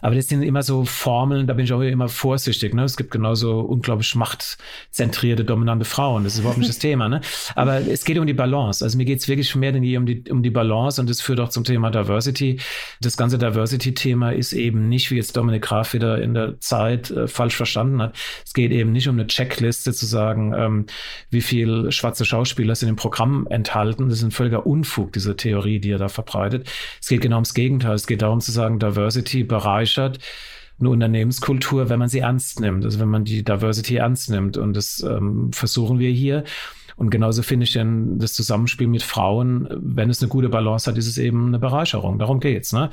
Aber das sind immer so Formeln, da bin ich auch immer vorsichtig. Ne? Es gibt genauso unglaublich machtzentrierte, dominante Frauen. Das ist überhaupt nicht das Thema. Ne? Aber es geht um die Balance. Also mir geht es wirklich mehr denn je um die, um die Balance und das führt auch zum Thema Diversity. Das ganze Diversity-Thema ist eben nicht, wie jetzt Dominik Graf wieder in der Zeit äh, falsch verstanden hat. Es geht eben nicht um eine Checkliste zu sagen, ähm, wie viel schwarze Schauspieler sind im Programm enthalten. Das ist ein völliger Unfug, diese Theorie, die er da verbreitet. Es geht genau ums Gegenteil. Es geht darum zu sagen, Diversity bereichert eine Unternehmenskultur, wenn man sie ernst nimmt, also wenn man die Diversity ernst nimmt. Und das ähm, versuchen wir hier. Und genauso finde ich denn das Zusammenspiel mit Frauen, wenn es eine gute Balance hat, ist es eben eine Bereicherung. Darum geht's. Ne?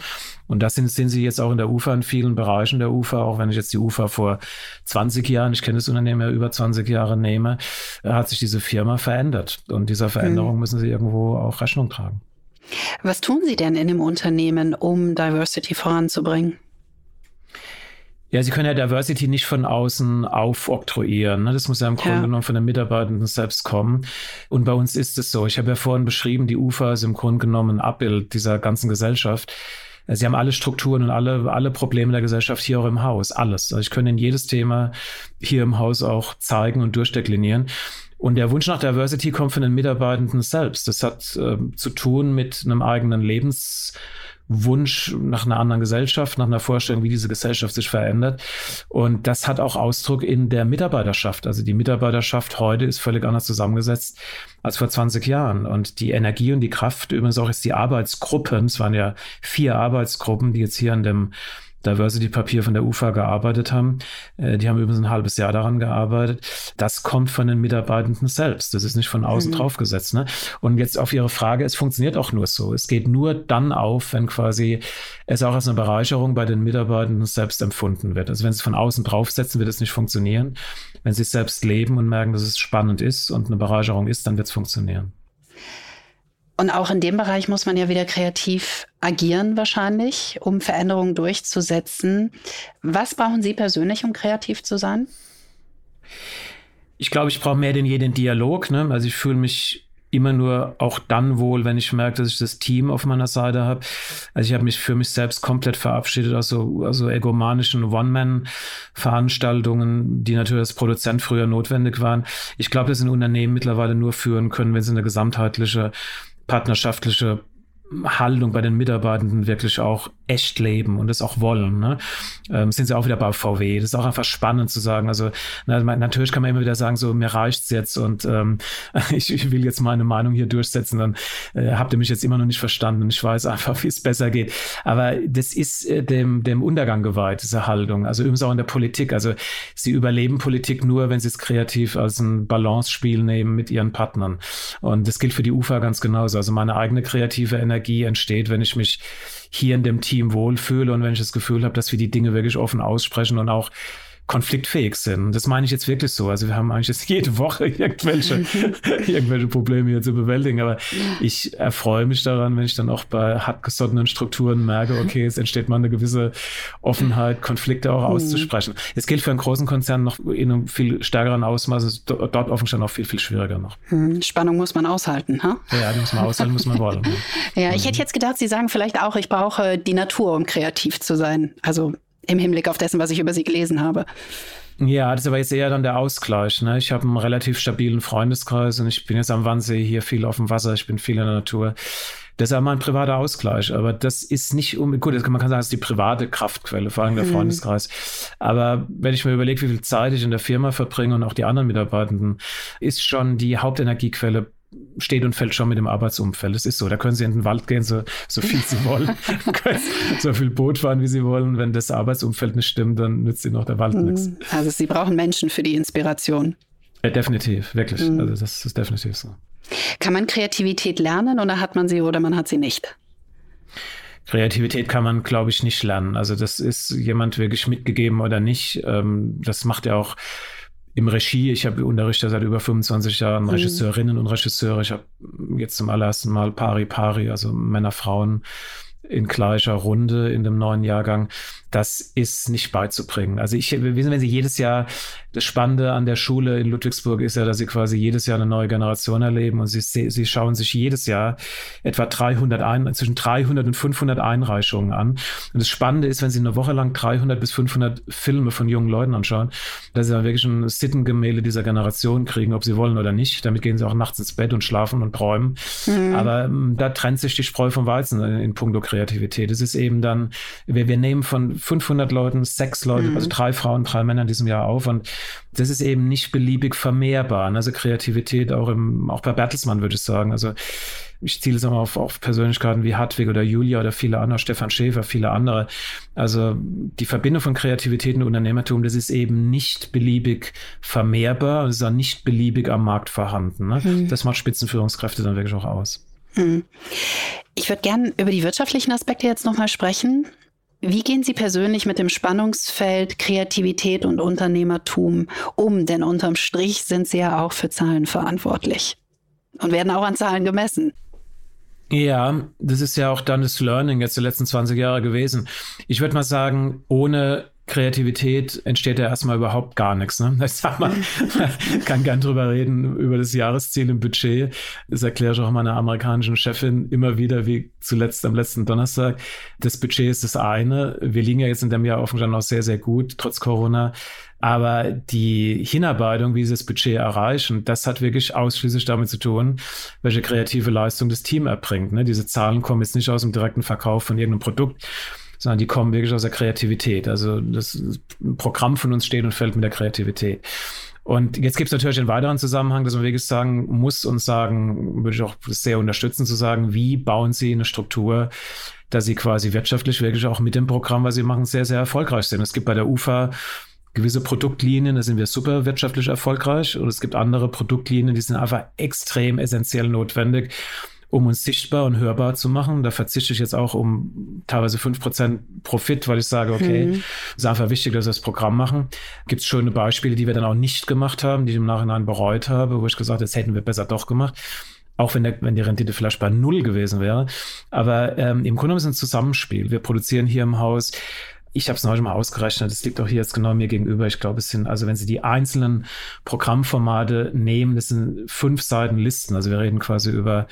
Und das sind, sind sie jetzt auch in der UFA in vielen Bereichen der UFA, auch wenn ich jetzt die UFA vor 20 Jahren, ich kenne das Unternehmen ja über 20 Jahre nehme, hat sich diese Firma verändert. Und dieser Veränderung mhm. müssen sie irgendwo auch Rechnung tragen. Was tun Sie denn in dem Unternehmen, um Diversity voranzubringen? Ja, Sie können ja Diversity nicht von außen aufoktroyieren. Ne? Das muss ja im Grunde genommen von den Mitarbeitenden selbst kommen. Und bei uns ist es so. Ich habe ja vorhin beschrieben, die UFA ist im Grunde genommen ein Abbild dieser ganzen Gesellschaft. Sie haben alle Strukturen und alle, alle Probleme der Gesellschaft hier auch im Haus. Alles. Also ich könnte Ihnen jedes Thema hier im Haus auch zeigen und durchdeklinieren. Und der Wunsch nach Diversity kommt von den Mitarbeitenden selbst. Das hat äh, zu tun mit einem eigenen Lebens Wunsch nach einer anderen Gesellschaft, nach einer Vorstellung, wie diese Gesellschaft sich verändert. Und das hat auch Ausdruck in der Mitarbeiterschaft. Also die Mitarbeiterschaft heute ist völlig anders zusammengesetzt als vor 20 Jahren. Und die Energie und die Kraft, übrigens auch jetzt die Arbeitsgruppen, es waren ja vier Arbeitsgruppen, die jetzt hier an dem Diversity-Papier von der UFA gearbeitet haben. Äh, die haben übrigens ein halbes Jahr daran gearbeitet. Das kommt von den Mitarbeitenden selbst. Das ist nicht von außen mhm. draufgesetzt. Ne? Und jetzt auf Ihre Frage, es funktioniert auch nur so. Es geht nur dann auf, wenn quasi es auch als eine Bereicherung bei den Mitarbeitenden selbst empfunden wird. Also wenn Sie es von außen draufsetzen, wird es nicht funktionieren. Wenn Sie es selbst leben und merken, dass es spannend ist und eine Bereicherung ist, dann wird es funktionieren. Und auch in dem Bereich muss man ja wieder kreativ agieren wahrscheinlich, um Veränderungen durchzusetzen. Was brauchen Sie persönlich, um kreativ zu sein? Ich glaube, ich brauche mehr denn je den Dialog. Ne? Also ich fühle mich immer nur auch dann wohl, wenn ich merke, dass ich das Team auf meiner Seite habe. Also ich habe mich für mich selbst komplett verabschiedet aus so also egomanischen One-Man-Veranstaltungen, die natürlich als Produzent früher notwendig waren. Ich glaube, dass ein Unternehmen mittlerweile nur führen können, wenn sie eine gesamtheitliche partnerschaftliche Haltung bei den Mitarbeitenden wirklich auch echt leben und es auch wollen. Ne? Ähm, sind sie auch wieder bei VW. Das ist auch einfach spannend zu sagen. Also na, natürlich kann man immer wieder sagen, so mir reicht's jetzt und ähm, ich, ich, will jetzt meine Meinung hier durchsetzen. Dann äh, habt ihr mich jetzt immer noch nicht verstanden und ich weiß einfach, wie es besser geht. Aber das ist äh, dem, dem Untergang geweiht, diese Haltung. Also übrigens auch in der Politik. Also sie überleben Politik nur, wenn sie es kreativ als ein Balance-Spiel nehmen mit ihren Partnern. Und das gilt für die UFA ganz genauso. Also meine eigene kreative Energie entsteht, wenn ich mich hier in dem Team wohlfühle und wenn ich das Gefühl habe, dass wir die Dinge wirklich offen aussprechen und auch konfliktfähig sind. Das meine ich jetzt wirklich so. Also wir haben eigentlich jetzt jede Woche irgendwelche, irgendwelche Probleme hier zu bewältigen. Aber ich erfreue mich daran, wenn ich dann auch bei hartgesottenen Strukturen merke, okay, es entsteht mal eine gewisse Offenheit, Konflikte auch mhm. auszusprechen. Es gilt für einen großen Konzern noch in einem viel stärkeren Ausmaß, ist dort offenstand auch viel, viel schwieriger noch. Mhm. Spannung muss man aushalten, ha? Ja, die muss man aushalten, muss man wollen. ja, ich hätte mhm. jetzt gedacht, Sie sagen vielleicht auch, ich brauche die Natur, um kreativ zu sein. Also im Hinblick auf dessen, was ich über sie gelesen habe. Ja, das ist aber jetzt eher dann der Ausgleich. Ne? Ich habe einen relativ stabilen Freundeskreis und ich bin jetzt am Wannsee hier viel auf dem Wasser, ich bin viel in der Natur. Das ist ja mein privater Ausgleich, aber das ist nicht um, gut, man kann sagen, das ist die private Kraftquelle, vor allem der mhm. Freundeskreis. Aber wenn ich mir überlege, wie viel Zeit ich in der Firma verbringe und auch die anderen Mitarbeitenden, ist schon die Hauptenergiequelle steht und fällt schon mit dem Arbeitsumfeld. Es ist so. Da können Sie in den Wald gehen, so, so viel Sie wollen. so viel Boot fahren, wie Sie wollen. Wenn das Arbeitsumfeld nicht stimmt, dann nützt Ihnen noch der Wald mhm. nichts. Also Sie brauchen Menschen für die Inspiration. Ja, definitiv, wirklich. Mhm. Also das ist definitiv so. Kann man Kreativität lernen oder hat man sie oder man hat sie nicht? Kreativität kann man, glaube ich, nicht lernen. Also das ist jemand wirklich mitgegeben oder nicht. Ähm, das macht ja auch im Regie. Ich habe unterrichte seit über 25 Jahren mhm. Regisseurinnen und Regisseure. Ich habe jetzt zum allerersten Mal Pari Pari, also Männer, Frauen in gleicher Runde in dem neuen Jahrgang das ist nicht beizubringen. Also ich, wissen, wenn Sie jedes Jahr, das Spannende an der Schule in Ludwigsburg ist ja, dass Sie quasi jedes Jahr eine neue Generation erleben und Sie, Sie schauen sich jedes Jahr etwa 300, ein, zwischen 300 und 500 Einreichungen an. Und das Spannende ist, wenn Sie eine Woche lang 300 bis 500 Filme von jungen Leuten anschauen, dass Sie dann wirklich ein Sittengemälde dieser Generation kriegen, ob Sie wollen oder nicht. Damit gehen Sie auch nachts ins Bett und schlafen und träumen. Mhm. Aber ähm, da trennt sich die Spreu vom Weizen in, in puncto Kreativität. Es ist eben dann, wir, wir nehmen von 500 Leuten sechs Leute, mhm. also drei Frauen, drei Männer in diesem Jahr auf. Und das ist eben nicht beliebig vermehrbar. Also Kreativität auch im, auch bei Bertelsmann würde ich sagen. Also ich ziele es auch auf, auf Persönlichkeiten wie Hartwig oder Julia oder viele andere, Stefan Schäfer, viele andere. Also die Verbindung von Kreativität und Unternehmertum, das ist eben nicht beliebig vermehrbar, es ist auch nicht beliebig am Markt vorhanden. Ne? Mhm. Das macht Spitzenführungskräfte dann wirklich auch aus. Ich würde gerne über die wirtschaftlichen Aspekte jetzt nochmal sprechen. Wie gehen Sie persönlich mit dem Spannungsfeld Kreativität und Unternehmertum um? Denn unterm Strich sind Sie ja auch für Zahlen verantwortlich und werden auch an Zahlen gemessen. Ja, das ist ja auch dann das Learning jetzt der letzten 20 Jahre gewesen. Ich würde mal sagen, ohne Kreativität entsteht ja erstmal überhaupt gar nichts. Ne? Ich sag mal, kann gern drüber reden, über das Jahresziel im Budget. Das erkläre ich auch meiner amerikanischen Chefin immer wieder, wie zuletzt am letzten Donnerstag. Das Budget ist das eine. Wir liegen ja jetzt in dem Jahr offensichtlich auch sehr, sehr gut, trotz Corona. Aber die Hinarbeitung, wie sie das Budget erreichen, das hat wirklich ausschließlich damit zu tun, welche kreative Leistung das Team erbringt. Ne? Diese Zahlen kommen jetzt nicht aus dem direkten Verkauf von irgendeinem Produkt, sondern die kommen wirklich aus der Kreativität. Also das Programm von uns steht und fällt mit der Kreativität. Und jetzt gibt es natürlich einen weiteren Zusammenhang, dass man wirklich sagen muss und sagen, würde ich auch sehr unterstützen, zu sagen, wie bauen Sie eine Struktur, dass Sie quasi wirtschaftlich wirklich auch mit dem Programm, was Sie machen, sehr, sehr erfolgreich sind. Es gibt bei der UFA gewisse Produktlinien, da sind wir super wirtschaftlich erfolgreich und es gibt andere Produktlinien, die sind einfach extrem essentiell notwendig um uns sichtbar und hörbar zu machen. Da verzichte ich jetzt auch um teilweise fünf Prozent Profit, weil ich sage, okay, mhm. ist einfach wichtig, dass wir das Programm machen. Gibt es schöne Beispiele, die wir dann auch nicht gemacht haben, die ich im Nachhinein bereut habe, wo ich gesagt habe, das hätten wir besser doch gemacht. auch wenn, der, wenn die Rendite vielleicht bei null gewesen wäre. Aber ähm, im Grunde ist es ein Zusammenspiel. Wir produzieren hier im Haus ich habe es neulich mal ausgerechnet, das liegt auch hier jetzt genau mir gegenüber. Ich glaube, es sind, also wenn Sie die einzelnen Programmformate nehmen, das sind fünf Seiten Listen. Also wir reden quasi über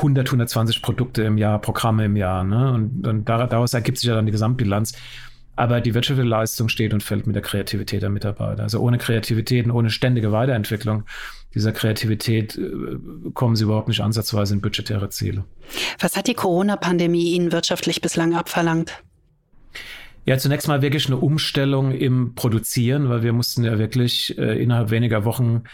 100, 120 Produkte im Jahr, Programme im Jahr. Ne? Und, und daraus ergibt sich ja dann die Gesamtbilanz. Aber die wirtschaftliche Leistung steht und fällt mit der Kreativität der Mitarbeiter. Also ohne Kreativität und ohne ständige Weiterentwicklung dieser Kreativität äh, kommen sie überhaupt nicht ansatzweise in budgetäre Ziele. Was hat die Corona-Pandemie Ihnen wirtschaftlich bislang abverlangt? Ja, zunächst mal wirklich eine Umstellung im Produzieren, weil wir mussten ja wirklich äh, innerhalb weniger Wochen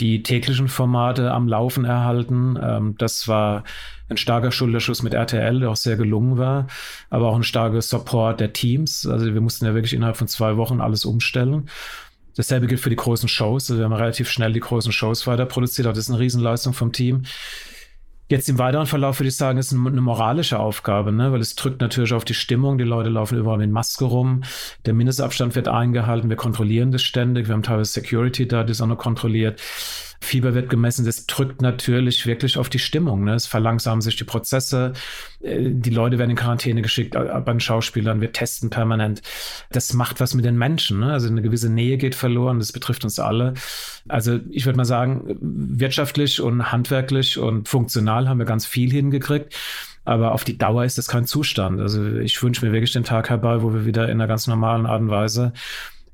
die täglichen Formate am Laufen erhalten. Ähm, das war ein starker Schulterschuss mit RTL, der auch sehr gelungen war, aber auch ein starker Support der Teams. Also wir mussten ja wirklich innerhalb von zwei Wochen alles umstellen. Dasselbe gilt für die großen Shows. Also wir haben relativ schnell die großen Shows weiter produziert. Das ist eine Riesenleistung vom Team. Jetzt im weiteren Verlauf würde ich sagen, ist eine moralische Aufgabe, ne? weil es drückt natürlich auf die Stimmung. Die Leute laufen überall mit Maske rum. Der Mindestabstand wird eingehalten. Wir kontrollieren das ständig. Wir haben teilweise Security da, die ist auch noch kontrolliert. Fieber wird gemessen, das drückt natürlich wirklich auf die Stimmung. Ne? Es verlangsamen sich die Prozesse, äh, die Leute werden in Quarantäne geschickt bei den Schauspielern, wir testen permanent. Das macht was mit den Menschen. Ne? Also eine gewisse Nähe geht verloren, das betrifft uns alle. Also ich würde mal sagen, wirtschaftlich und handwerklich und funktional haben wir ganz viel hingekriegt. Aber auf die Dauer ist das kein Zustand. Also ich wünsche mir wirklich den Tag herbei, wo wir wieder in einer ganz normalen Art und Weise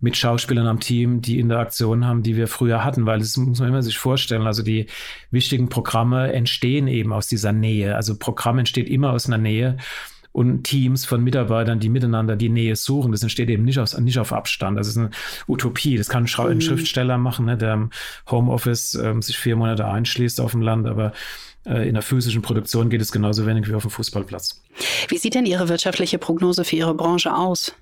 mit Schauspielern am Team, die Interaktion haben, die wir früher hatten, weil das muss man immer sich vorstellen. Also die wichtigen Programme entstehen eben aus dieser Nähe. Also Programm entsteht immer aus einer Nähe und Teams von Mitarbeitern, die miteinander die Nähe suchen. Das entsteht eben nicht, aus, nicht auf Abstand. Das ist eine Utopie. Das kann ein, mhm. Schriftsteller machen, ne, der im Homeoffice äh, sich vier Monate einschließt auf dem Land, aber äh, in der physischen Produktion geht es genauso wenig wie auf dem Fußballplatz. Wie sieht denn Ihre wirtschaftliche Prognose für Ihre Branche aus?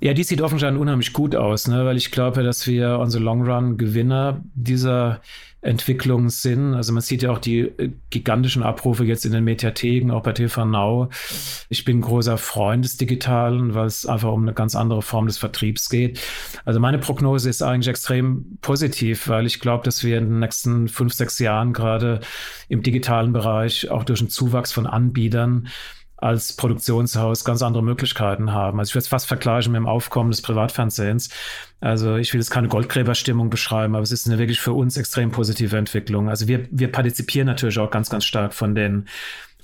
Ja, die sieht offensichtlich unheimlich gut aus, ne? weil ich glaube, dass wir the long run Gewinner dieser Entwicklung sind. Also man sieht ja auch die äh, gigantischen Abrufe jetzt in den Mediatheken, auch bei TV Now. Ich bin großer Freund des Digitalen, weil es einfach um eine ganz andere Form des Vertriebs geht. Also meine Prognose ist eigentlich extrem positiv, weil ich glaube, dass wir in den nächsten fünf, sechs Jahren gerade im digitalen Bereich auch durch einen Zuwachs von Anbietern als Produktionshaus ganz andere Möglichkeiten haben. Also ich würde es fast vergleichen mit dem Aufkommen des Privatfernsehens. Also ich will jetzt keine Goldgräberstimmung beschreiben, aber es ist eine wirklich für uns extrem positive Entwicklung. Also wir, wir partizipieren natürlich auch ganz, ganz stark von den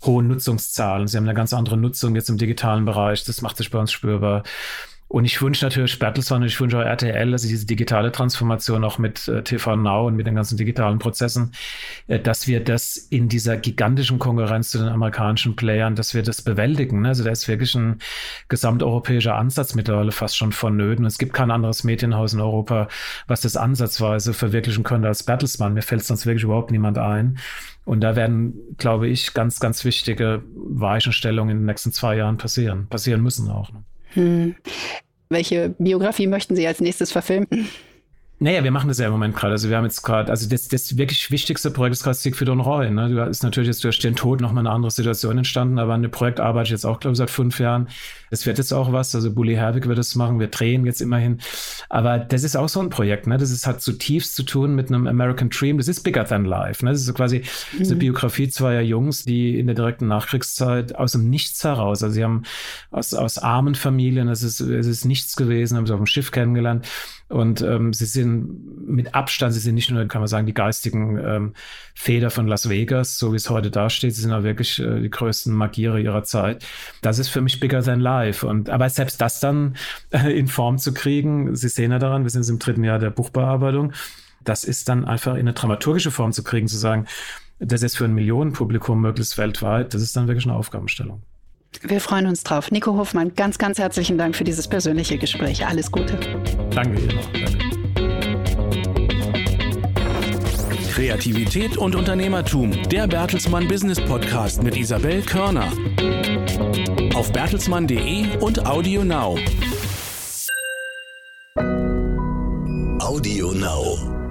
hohen Nutzungszahlen. Sie haben eine ganz andere Nutzung jetzt im digitalen Bereich. Das macht sich bei uns spürbar. Und ich wünsche natürlich Bertelsmann und ich wünsche auch RTL, dass diese digitale Transformation auch mit äh, TV Now und mit den ganzen digitalen Prozessen, äh, dass wir das in dieser gigantischen Konkurrenz zu den amerikanischen Playern, dass wir das bewältigen. Ne? Also da ist wirklich ein gesamteuropäischer Ansatz mittlerweile fast schon vonnöten. Es gibt kein anderes Medienhaus in Europa, was das ansatzweise verwirklichen könnte als Bertelsmann. Mir fällt sonst wirklich überhaupt niemand ein. Und da werden, glaube ich, ganz, ganz wichtige Weichenstellungen in den nächsten zwei Jahren passieren. Passieren müssen auch. Ne? Hm. Welche Biografie möchten Sie als nächstes verfilmen? Naja, wir machen das ja im Moment gerade. Also wir haben jetzt gerade, also das, das wirklich wichtigste Projekt ist gerade Siegfried und Roy. Ne? Da ist natürlich jetzt durch den Tod nochmal eine andere Situation entstanden, aber an dem Projekt arbeite ich jetzt auch, glaube ich, seit fünf Jahren. Es wird jetzt auch was, also Bully Herbig wird das machen, wir drehen jetzt immerhin. Aber das ist auch so ein Projekt, ne? Das ist, hat zutiefst zu tun mit einem American Dream. Das ist bigger than life. Ne? Das ist so quasi mhm. eine Biografie zweier Jungs, die in der direkten Nachkriegszeit aus dem Nichts heraus, also sie haben aus, aus armen Familien, es ist, es ist nichts gewesen, haben sie auf dem Schiff kennengelernt und ähm, sie sind mit Abstand, sie sind nicht nur, kann man sagen, die geistigen ähm, Feder von Las Vegas, so wie es heute dasteht. Sie sind auch wirklich äh, die größten Magiere ihrer Zeit. Das ist für mich bigger than life. Und aber selbst das dann äh, in Form zu kriegen, Sie sehen ja daran, wir sind im dritten Jahr der Buchbearbeitung. Das ist dann einfach in eine dramaturgische Form zu kriegen, zu sagen, das ist für ein Millionenpublikum möglichst weltweit, das ist dann wirklich eine Aufgabenstellung. Wir freuen uns drauf. Nico Hofmann, ganz, ganz herzlichen Dank für dieses persönliche Gespräch. Alles Gute. Danke Ihnen. Kreativität und Unternehmertum. Der Bertelsmann Business Podcast mit Isabel Körner. Auf bertelsmann.de und Audio Now. Audio Now.